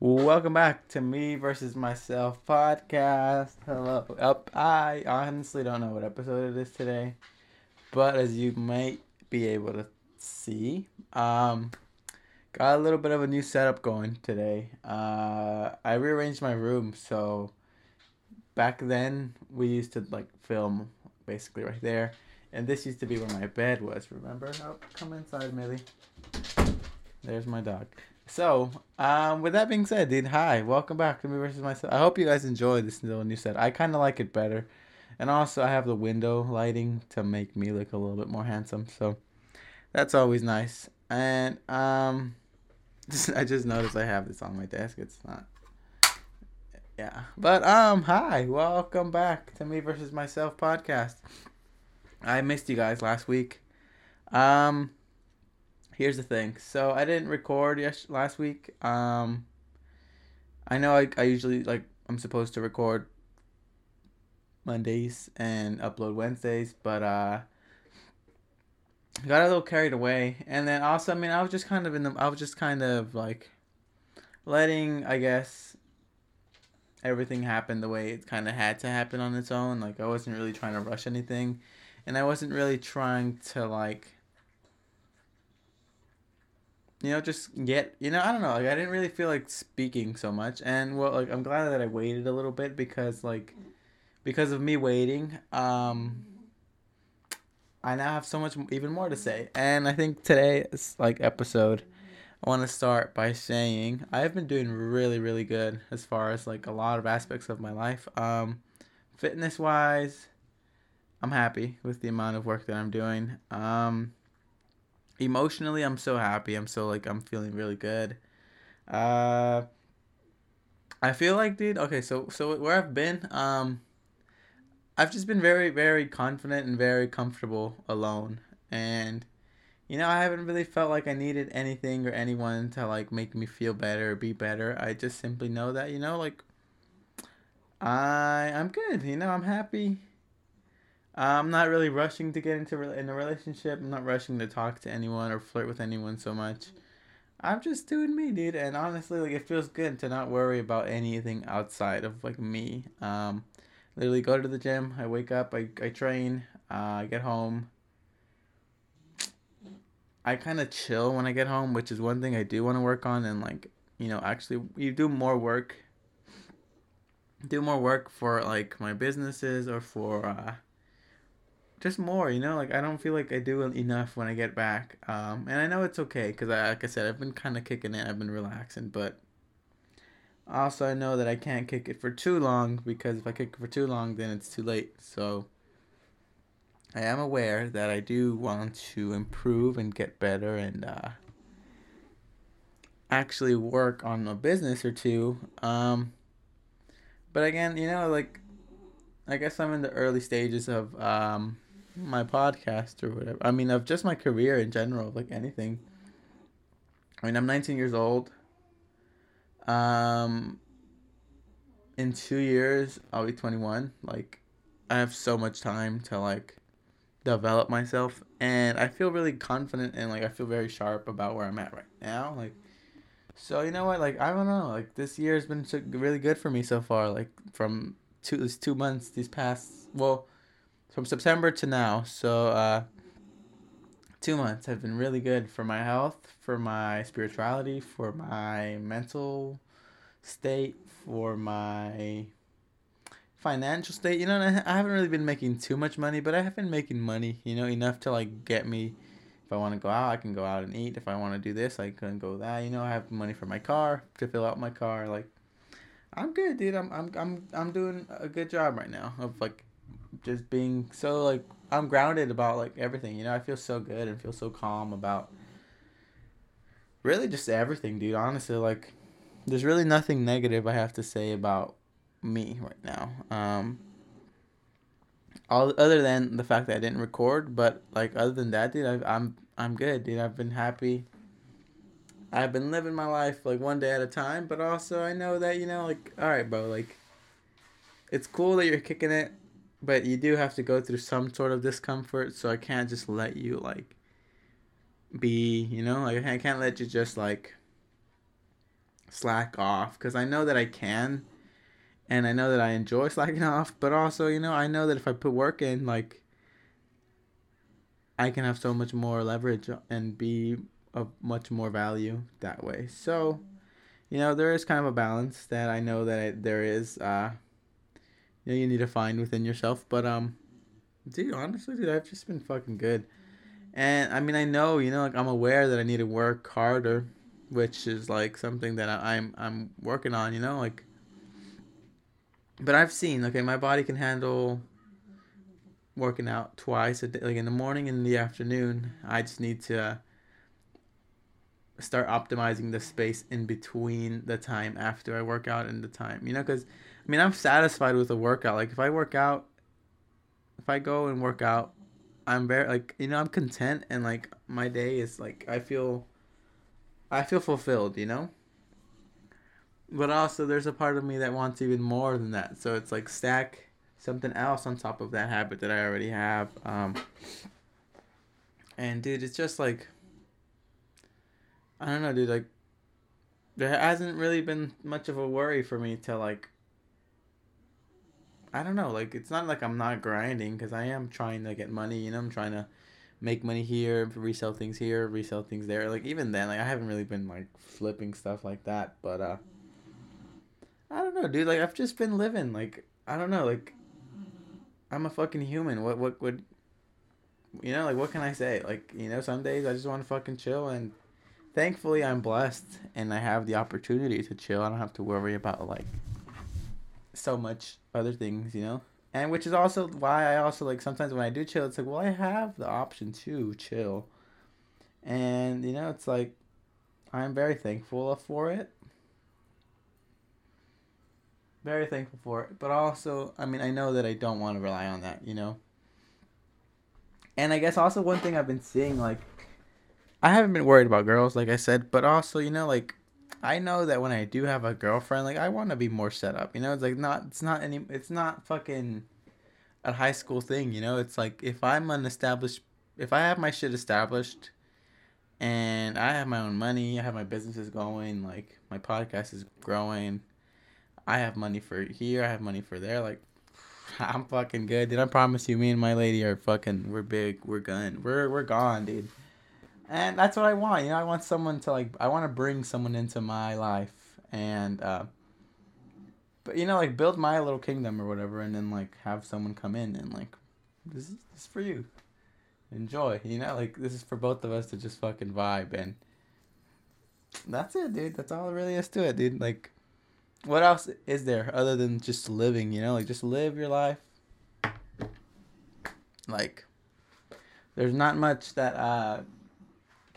Welcome back to me versus myself podcast. Hello. Up. I honestly don't know what episode it is today, but as you might be able to see, um, got a little bit of a new setup going today. Uh, I rearranged my room so back then we used to like film basically right there, and this used to be where my bed was. Remember? Oh, come inside, Millie. There's my dog. So, um, with that being said, dude, hi, welcome back to me versus myself. I hope you guys enjoy this little new set. I kind of like it better, and also I have the window lighting to make me look a little bit more handsome. So, that's always nice. And um, I just noticed I have this on my desk. It's not. Yeah, but um, hi, welcome back to me versus myself podcast. I missed you guys last week. Um here's the thing. So I didn't record yes last week. Um, I know I I usually like I'm supposed to record Mondays and upload Wednesdays, but uh, got a little carried away. And then also, I mean, I was just kind of in the I was just kind of like letting I guess everything happen the way it kind of had to happen on its own. Like I wasn't really trying to rush anything, and I wasn't really trying to like you know, just get, you know, I don't know, like I didn't really feel like speaking so much, and well, like I'm glad that I waited a little bit because like, because of me waiting, um, I now have so much even more to say, and I think today's like episode, I want to start by saying I've been doing really really good as far as like a lot of aspects of my life, um, fitness wise, I'm happy with the amount of work that I'm doing, um emotionally i'm so happy. I'm so like i'm feeling really good. Uh i feel like dude okay so so where i've been um i've just been very very confident and very comfortable alone. And you know i haven't really felt like i needed anything or anyone to like make me feel better or be better. I just simply know that you know like i i'm good you know i'm happy I'm not really rushing to get into in a relationship. I'm not rushing to talk to anyone or flirt with anyone so much. I'm just doing me, dude. And honestly, like it feels good to not worry about anything outside of like me. Um, literally go to the gym. I wake up. I I train. Uh, I get home. I kind of chill when I get home, which is one thing I do want to work on. And like you know, actually, you do more work. Do more work for like my businesses or for. Uh, just more, you know. Like I don't feel like I do enough when I get back. Um, and I know it's okay because I, like I said, I've been kind of kicking it. I've been relaxing, but also I know that I can't kick it for too long because if I kick it for too long, then it's too late. So I am aware that I do want to improve and get better and uh, actually work on a business or two. Um, but again, you know, like I guess I'm in the early stages of um, my podcast or whatever. I mean, of just my career in general, like anything. I mean, I'm 19 years old. Um, in two years, I'll be 21. Like, I have so much time to like develop myself, and I feel really confident and like I feel very sharp about where I'm at right now. Like, so you know what? Like, I don't know. Like, this year has been really good for me so far. Like, from two these two months, these past well from September to now. So uh, two months have been really good for my health, for my spirituality, for my mental state, for my financial state. You know, I haven't really been making too much money, but I have been making money. You know, enough to like get me. If I want to go out, I can go out and eat. If I want to do this, I can go that. You know, I have money for my car to fill out my car. Like, I'm good, dude. I'm I'm I'm I'm doing a good job right now of like just being so like I'm grounded about like everything. You know, I feel so good and feel so calm about really just everything, dude. Honestly, like there's really nothing negative I have to say about me right now. Um all other than the fact that I didn't record, but like other than that, dude, I, I'm I'm good, dude. I've been happy. I've been living my life like one day at a time, but also I know that you know, like, all right, bro, like, it's cool that you're kicking it but you do have to go through some sort of discomfort so i can't just let you like be you know like i can't let you just like slack off because I know that I can, and I know that I enjoy slacking off. But also, you know, I know that if I put work in, like, I can have so much more leverage and be of much more value that way. So, you know, there is kind of a balance that I know that it, there is. Uh, you know, you need to find within yourself. But um, dude, honestly, dude, I've just been fucking good. And I mean, I know, you know, like I'm aware that I need to work harder, which is like something that I, I'm I'm working on. You know, like. But I've seen, okay, my body can handle working out twice a day, like in the morning and in the afternoon. I just need to start optimizing the space in between the time after I work out and the time, you know, because I mean, I'm satisfied with a workout. Like, if I work out, if I go and work out, I'm very, like, you know, I'm content and, like, my day is, like, I feel, I feel fulfilled, you know? But also, there's a part of me that wants even more than that. So it's like stack something else on top of that habit that I already have. Um, and dude, it's just like I don't know, dude. Like, there hasn't really been much of a worry for me to like. I don't know. Like, it's not like I'm not grinding because I am trying to get money. You know, I'm trying to make money here, resell things here, resell things there. Like even then, like I haven't really been like flipping stuff like that. But uh, I don't know, dude. Like I've just been living. Like I don't know. Like I'm a fucking human. What what would you know? Like what can I say? Like you know, some days I just want to fucking chill and thankfully I'm blessed and I have the opportunity to chill. I don't have to worry about like so much other things, you know? And which is also why I also like sometimes when I do chill, it's like, well, I have the option to chill. And you know, it's like I'm very thankful for it. Very thankful for it. But also, I mean, I know that I don't want to rely on that, you know? And I guess also one thing I've been seeing like I haven't been worried about girls, like I said, but also, you know, like I know that when I do have a girlfriend, like I want to be more set up. You know, it's like not, it's not any, it's not fucking a high school thing. You know, it's like if I'm an established, if I have my shit established, and I have my own money, I have my businesses going, like my podcast is growing, I have money for here, I have money for there, like. I'm fucking good, dude. I promise you, me and my lady are fucking. We're big. We're gone. We're we're gone, dude and that's what I want. You know, I want someone to like. I want to bring someone into my life, and uh, but you know, like build my little kingdom or whatever, and then like have someone come in and like, this is, this is for you. Enjoy. You know, like this is for both of us to just fucking vibe, and that's it, dude. That's all there really is to it, dude. Like, what else is there other than just living? You know, like just live your life. Like, there's not much that uh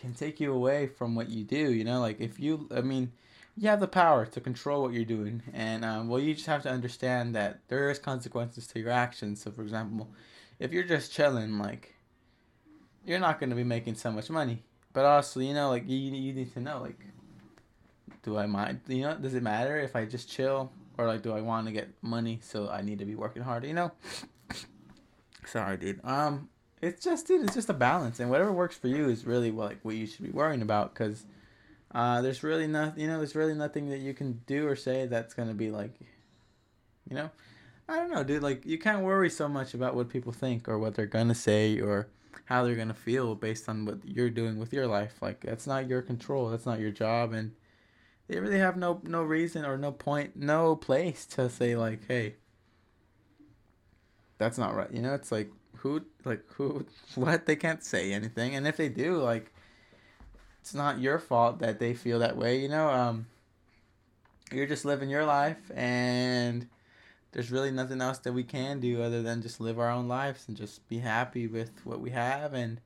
can take you away from what you do. You know, like if you, I mean, you have the power to control what you're doing, and um, well, you just have to understand that there is consequences to your actions. So, for example, if you're just chilling, like, you're not going to be making so much money. But also, you know, like you you need to know, like, do I mind? You know, does it matter if I just chill or like do I want to get money? So I need to be working harder. You know. Sorry, dude. Um, it's just dude, it's just a balance, and whatever works for you is really what, like what you should be worrying about, because uh, there's really nothing, you know, there's really nothing that you can do or say that's gonna be like, you know, I don't know, dude. Like you can't worry so much about what people think or what they're gonna say or how they're gonna feel based on what you're doing with your life. Like that's not your control. That's not your job, and they really have no no reason or no point, no place to say like, hey, that's not right. You know, it's like who like who what? They can't say anything. And if they do like it's not your fault that they feel that way you know? Um you're just living your life and there's really nothing else that we can do other than just live our own lives and just be happy with what we have and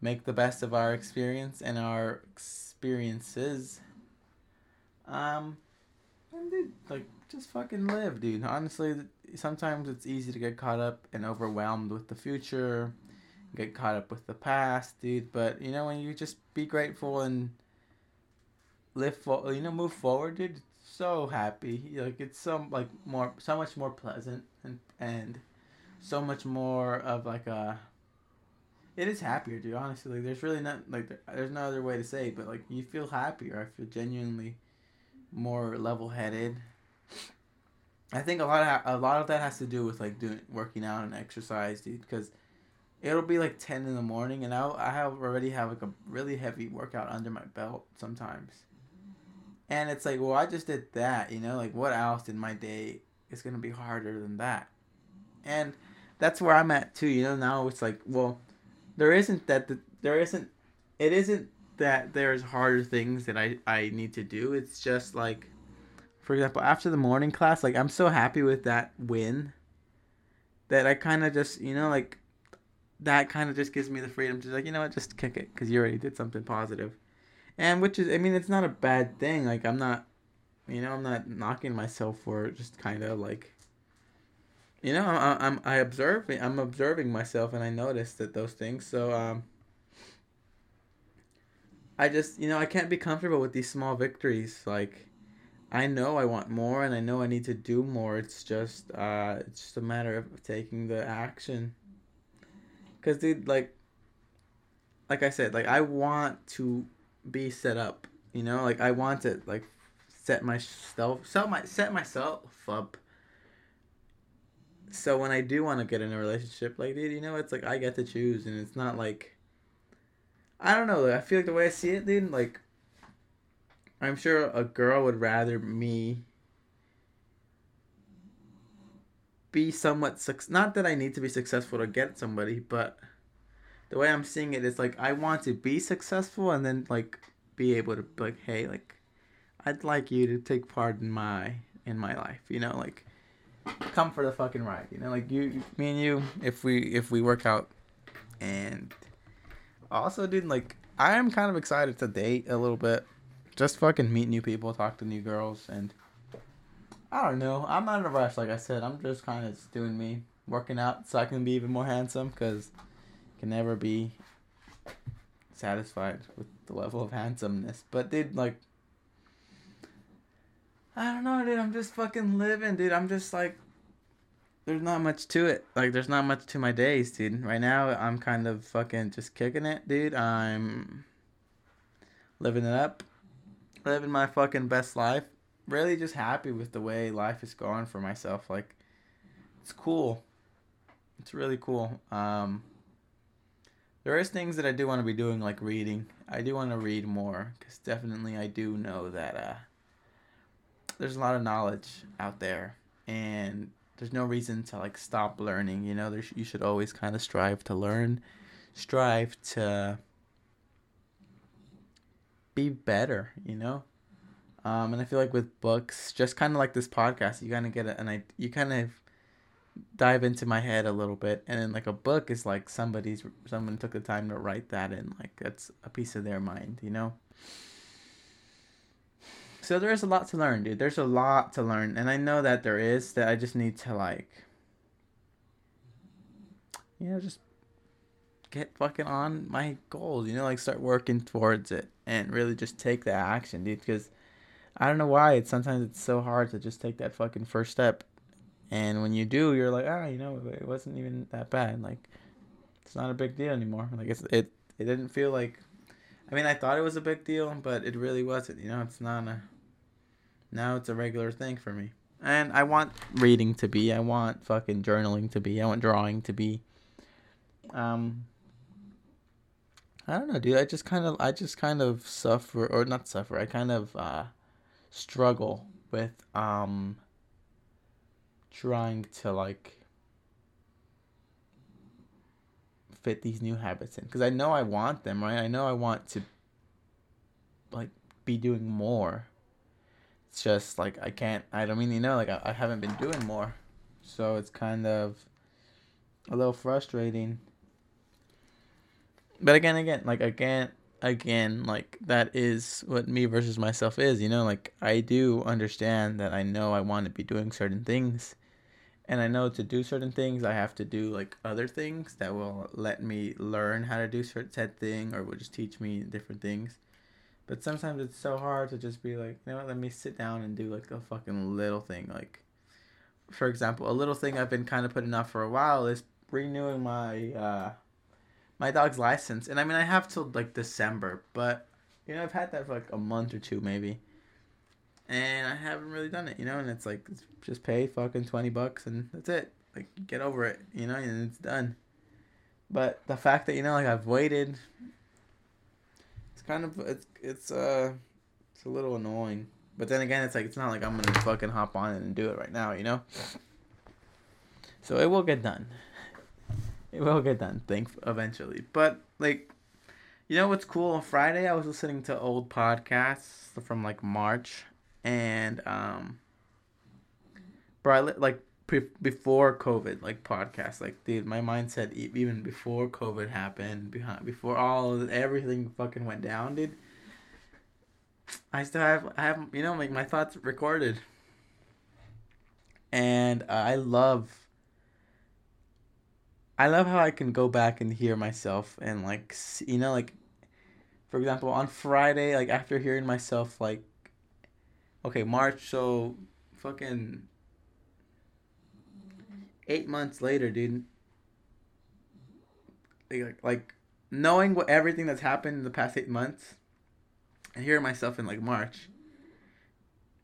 make the best of our experience and our experiences. Um and like just fucking live dude honestly sometimes it's easy to get caught up and overwhelmed with the future, get caught up with the past, dude. But you know, when you just be grateful and live for, you know, move forward, dude. So happy, like it's so like more, so much more pleasant and and so much more of like a. It is happier, dude. Honestly, like, there's really not like there's no other way to say, it, but like you feel happier. I feel genuinely more level-headed. I think a lot of a lot of that has to do with like doing working out and exercise, dude. Because it'll be like ten in the morning, and I I have already have like a really heavy workout under my belt sometimes, and it's like, well, I just did that, you know. Like, what else in my day is gonna be harder than that? And that's where I'm at too. You know, now it's like, well, there isn't that the, there isn't it isn't that there's harder things that I I need to do. It's just like for example, after the morning class, like I'm so happy with that win that I kind of just, you know, like that kind of just gives me the freedom to like, you know what, just kick it cuz you already did something positive. And which is I mean, it's not a bad thing. Like I'm not you know, I'm not knocking myself for just kind of like you know, I'm, I'm I observe I'm observing myself and I notice that those things. So um I just, you know, I can't be comfortable with these small victories. Like, I know I want more and I know I need to do more. It's just, uh, it's just a matter of taking the action. Cause, dude, like, like I said, like I want to be set up. You know, like I want to like set myself, set my set myself up. So when I do want to get in a relationship, like, dude, you know, it's like I get to choose, and it's not like I don't know. I feel like the way I see it, dude, like I'm sure a girl would rather me be somewhat suc- not that I need to be successful to get somebody, but the way I'm seeing it is like I want to be successful and then like be able to like, hey, like I'd like you to take part in my in my life, you know, like come for the fucking ride, you know, like you, me and you, if we if we work out and also, dude, like I am kind of excited to date a little bit. Just fucking meet new people, talk to new girls, and I don't know. I'm not in a rush, like I said. I'm just kind of doing me, working out so I can be even more handsome, because can never be satisfied with the level of handsomeness. But dude, like, I don't know, dude. I'm just fucking living, dude. I'm just like there's not much to it. Like there's not much to my days, dude. Right now I'm kind of fucking just kicking it, dude. I'm living it up. Living my fucking best life. Really just happy with the way life is going for myself. Like it's cool. It's really cool. Um there is things that I do want to be doing like reading. I do want to read more cuz definitely I do know that uh there's a lot of knowledge out there and there's no reason to like stop learning you know there's you should always kind of strive to learn strive to be better you know um, and i feel like with books just kind of like this podcast you kind of get it and i you kind of dive into my head a little bit and then like a book is like somebody's someone took the time to write that in like it's a piece of their mind you know so there's a lot to learn, dude. There's a lot to learn, and I know that there is. That I just need to like, you know, just get fucking on my goals. You know, like start working towards it and really just take the action, dude. Because I don't know why it's sometimes it's so hard to just take that fucking first step, and when you do, you're like, ah, you know, it wasn't even that bad. Like, it's not a big deal anymore. Like it's it it didn't feel like. I mean, I thought it was a big deal, but it really wasn't. You know, it's not a now it's a regular thing for me. And I want reading to be. I want fucking journaling to be. I want drawing to be. Um I don't know, dude. I just kind of I just kind of suffer or not suffer. I kind of uh struggle with um trying to like fit these new habits in because I know I want them, right? I know I want to like be doing more it's just like I can't. I don't mean you know like I, I haven't been doing more, so it's kind of a little frustrating. But again, again, like again, again, like that is what me versus myself is. You know, like I do understand that I know I want to be doing certain things, and I know to do certain things I have to do like other things that will let me learn how to do certain said thing or will just teach me different things. But sometimes it's so hard to just be like, you know what, let me sit down and do like a fucking little thing. Like, for example, a little thing I've been kind of putting off for a while is renewing my uh, my dog's license. And I mean, I have till like December, but you know, I've had that for like a month or two maybe. and I haven't really done it, you know. And it's like just pay fucking twenty bucks and that's it. Like get over it, you know, and it's done. But the fact that you know, like I've waited, it's kind of it's it's uh it's a little annoying. But then again, it's like it's not like I'm gonna fucking hop on it and do it right now, you know. So it will get done. It will get done, think eventually. But like, you know what's cool? On Friday, I was listening to old podcasts from like March, and um, bro, like pre- before COVID, like podcasts, like dude, my mindset e- even before COVID happened, behind before all everything fucking went down, dude. I still have I have you know like my thoughts recorded, and uh, I love. I love how I can go back and hear myself and like you know like, for example, on Friday, like after hearing myself like, okay, March, so fucking eight months later, dude. Like, like knowing what everything that's happened in the past eight months, and hearing myself in like March.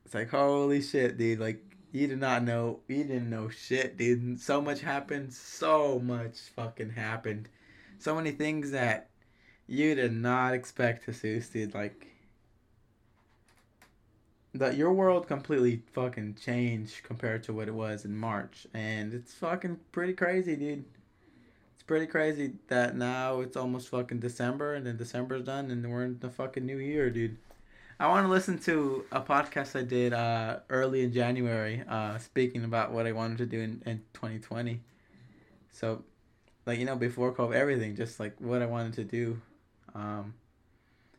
It's like holy shit, dude! Like you did not know, you didn't know shit, dude. So much happened, so much fucking happened, so many things that you did not expect to see, dude. Like that your world completely fucking changed compared to what it was in March, and it's fucking pretty crazy, dude. It's pretty crazy that now it's almost fucking December, and then December's done, and we're in the fucking new year, dude. I want to listen to a podcast I did uh, early in January, uh, speaking about what I wanted to do in, in 2020. So, like, you know, before COVID, everything, just like what I wanted to do. Um,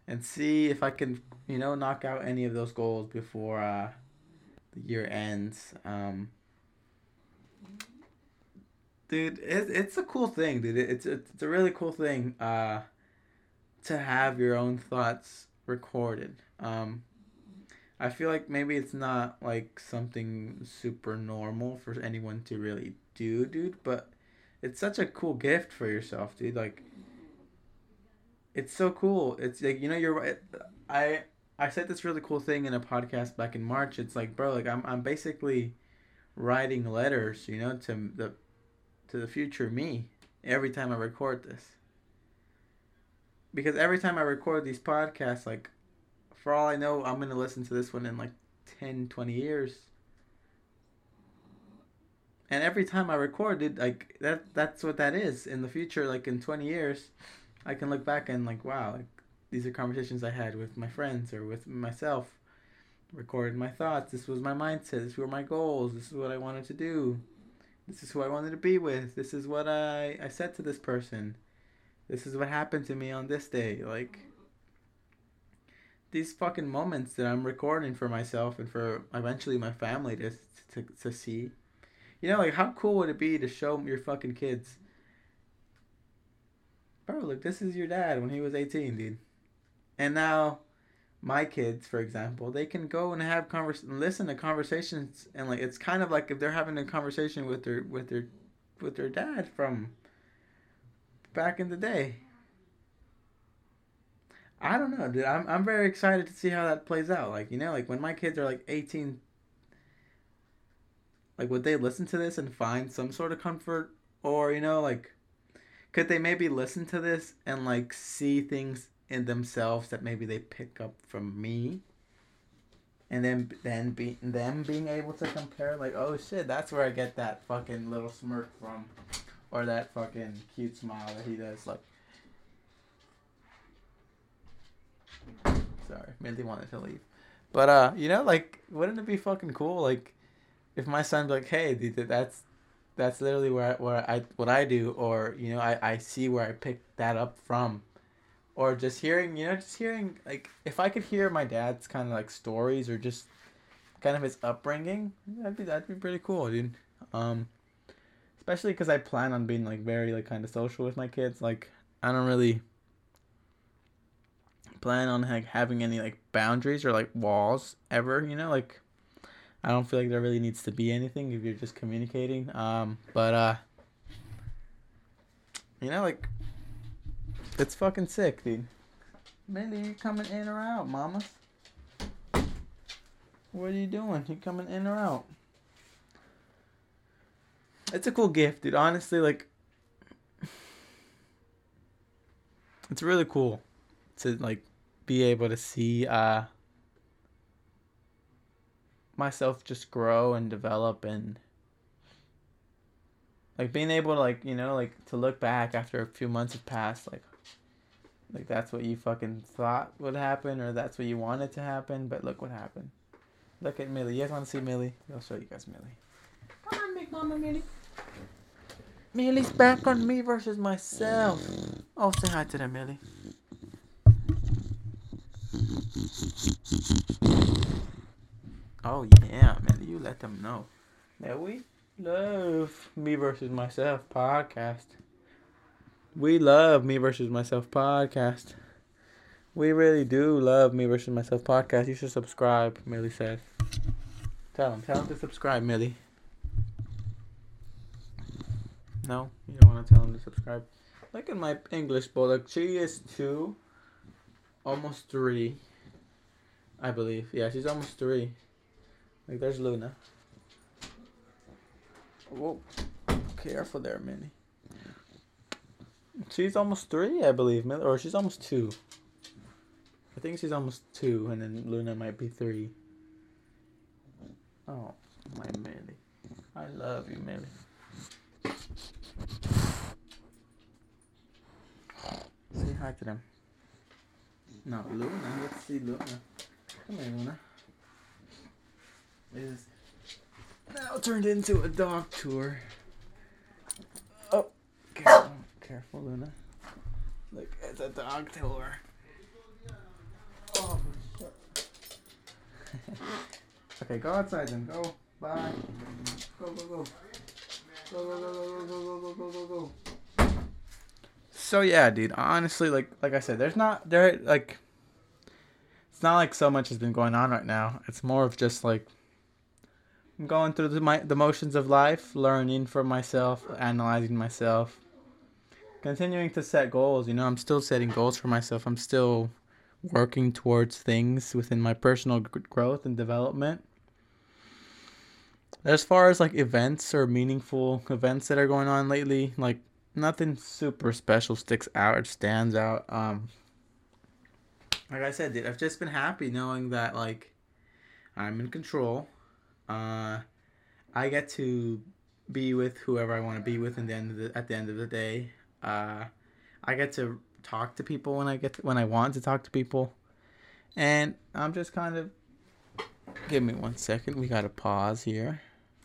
and see if I can, you know, knock out any of those goals before uh, the year ends. Um, dude, it, it's a cool thing, dude. It's, it's a really cool thing uh, to have your own thoughts recorded. Um, I feel like maybe it's not like something super normal for anyone to really do, dude, but it's such a cool gift for yourself, dude. Like, it's so cool. It's like you know you're. I I said this really cool thing in a podcast back in March. It's like, bro, like I'm I'm basically writing letters, you know, to the to the future me every time I record this. Because every time I record these podcasts, like for all I know, I'm going to listen to this one in like 10, 20 years. And every time I record it, like that that's what that is in the future like in 20 years, I can look back and like wow, like these are conversations I had with my friends or with myself. Recorded my thoughts. This was my mindset. This were my goals. This is what I wanted to do. This is who I wanted to be with. This is what I, I said to this person. This is what happened to me on this day. Like, these fucking moments that I'm recording for myself and for eventually my family to, to, to see. You know, like, how cool would it be to show your fucking kids? Bro, look, this is your dad when he was 18, dude. And now my kids, for example, they can go and have convers listen to conversations and like it's kind of like if they're having a conversation with their with their with their dad from back in the day. I don't know, dude. I'm I'm very excited to see how that plays out. Like, you know, like when my kids are like 18 like would they listen to this and find some sort of comfort or, you know, like could they maybe listen to this and like see things in themselves that maybe they pick up from me and then then be them being able to compare like oh shit that's where i get that fucking little smirk from or that fucking cute smile that he does like sorry. Mindy wanted to leave. But uh you know like wouldn't it be fucking cool like if my son's like hey that's that's literally where I, where I what I do or you know I, I see where I picked that up from or just hearing you know just hearing like if i could hear my dad's kind of like stories or just kind of his upbringing that'd be that'd be pretty cool dude. Um especially because i plan on being like very like kind of social with my kids like i don't really plan on like having any like boundaries or like walls ever you know like i don't feel like there really needs to be anything if you're just communicating um but uh you know like it's fucking sick, dude. Mindy, you coming in or out, mama? What are you doing? You coming in or out? It's a cool gift, dude. Honestly, like, it's really cool to like be able to see uh myself just grow and develop and like being able to like you know like to look back after a few months have passed like like that's what you fucking thought would happen or that's what you wanted to happen but look what happened. Look at millie. You guys want to see millie? I'll show you guys millie. Come on big mama millie. Millie's back on me versus myself. Oh say hi to them millie oh yeah millie you let them know that we love me versus myself podcast. We love me versus myself podcast. We really do love me versus myself podcast. You should subscribe, Millie said. Tell him, tell him to subscribe, Millie. No, you don't want to tell him to subscribe. Look at my English bulldog. She is two, almost three. I believe. Yeah, she's almost three. Like there's Luna. Whoa. Careful there, Minnie. She's almost three, I believe, or she's almost two. I think she's almost two, and then Luna might be three. Oh, my Millie. I love you, Millie. Say hi to them. No, Luna. Let's see Luna. Come here, Luna. Is now turned into a dog tour. Oh, careful, careful, Luna. Look, it's a dog tour. Oh, okay, go outside then. Go. Bye. Go, go, go. Go, go, go, go, go, go, go, go, go, go. So yeah, dude. Honestly, like like I said, there's not there like. It's not like so much has been going on right now. It's more of just like I'm going through the, my, the motions of life, learning for myself, analyzing myself, continuing to set goals. You know, I'm still setting goals for myself. I'm still working towards things within my personal growth and development. As far as like events or meaningful events that are going on lately, like nothing super special sticks out or stands out. Um, like I said, dude, I've just been happy knowing that like I'm in control uh, I get to be with whoever I want to be with in the end of the, at the end of the day. Uh, I get to talk to people when I get to, when I want to talk to people, and I'm just kind of. Give me one second. We got to pause here.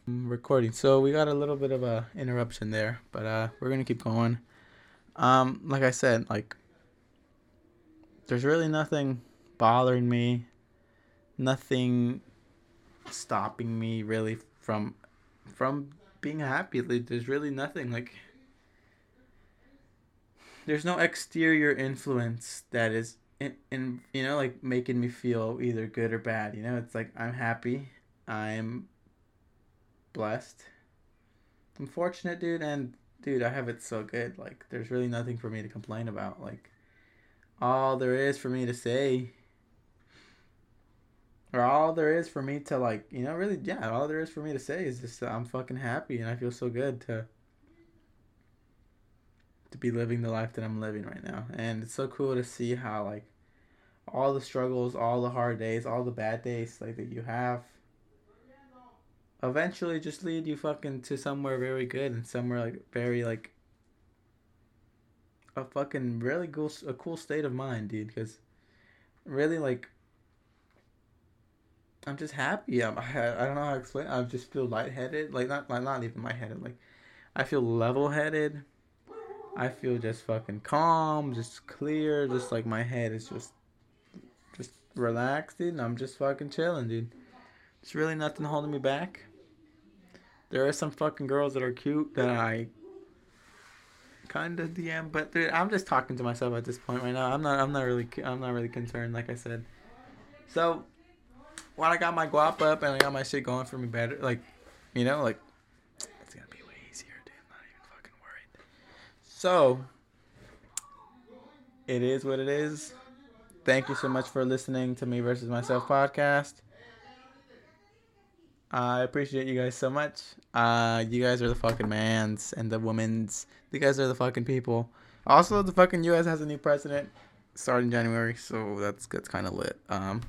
I'm recording, so we got a little bit of a interruption there, but uh, we're gonna keep going. Um, like I said, like there's really nothing bothering me, nothing stopping me really from from being happy. Like, there's really nothing like there's no exterior influence that is in, in you know like making me feel either good or bad. You know, it's like I'm happy. I'm blessed. I'm fortunate, dude, and dude, I have it so good. Like there's really nothing for me to complain about. Like all there is for me to say or all there is for me to like, you know, really, yeah, all there is for me to say is just I'm fucking happy and I feel so good to to be living the life that I'm living right now. And it's so cool to see how like all the struggles, all the hard days, all the bad days like that you have eventually just lead you fucking to somewhere very good and somewhere like very like a fucking really cool a cool state of mind, dude, cuz really like I'm just happy. I'm, I, I don't know how to explain. I just feel lightheaded. Like not like not even lightheaded. Like I feel level headed. I feel just fucking calm, just clear. Just like my head is just just relaxed, dude. And I'm just fucking chilling, dude. It's really nothing holding me back. There are some fucking girls that are cute that I kind of DM, but I'm just talking to myself at this point right now. I'm not. I'm not really. I'm not really concerned. Like I said. So when I got my guap up and I got my shit going for me better, like, you know, like, it's gonna be way easier, dude. I'm not even fucking worried. So, it is what it is. Thank you so much for listening to me versus myself podcast. I appreciate you guys so much. Uh, you guys are the fucking mans and the women's. You guys are the fucking people. Also, the fucking U.S. has a new president starting January, so that's that's kind of lit. Um,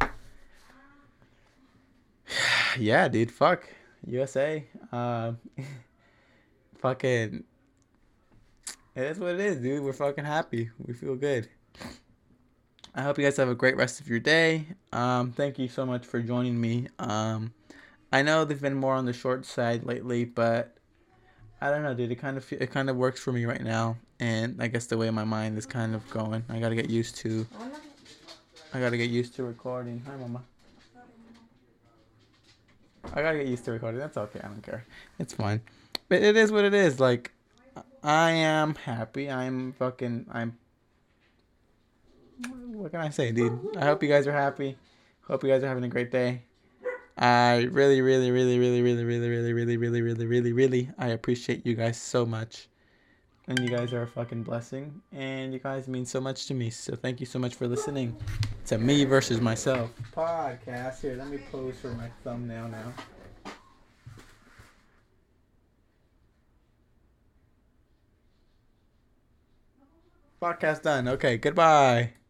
yeah, dude, fuck USA. Um, fucking, it is what it is, dude. We're fucking happy. We feel good. I hope you guys have a great rest of your day. Um, thank you so much for joining me. Um, I know they've been more on the short side lately, but I don't know, dude. It kind of it kind of works for me right now, and I guess the way my mind is kind of going, I gotta get used to. I gotta get used to recording. Hi, mama. I gotta get used to recording. That's okay. I don't care. It's fine. But it is what it is. Like, I am happy. I'm fucking. I'm. What can I say, dude? I hope you guys are happy. Hope you guys are having a great day. I really, really, really, really, really, really, really, really, really, really, really, really, I appreciate you guys so much. And you guys are a fucking blessing. And you guys mean so much to me. So thank you so much for listening to me versus myself podcast. Here, let me pose for my thumbnail now. Podcast done. Okay, goodbye.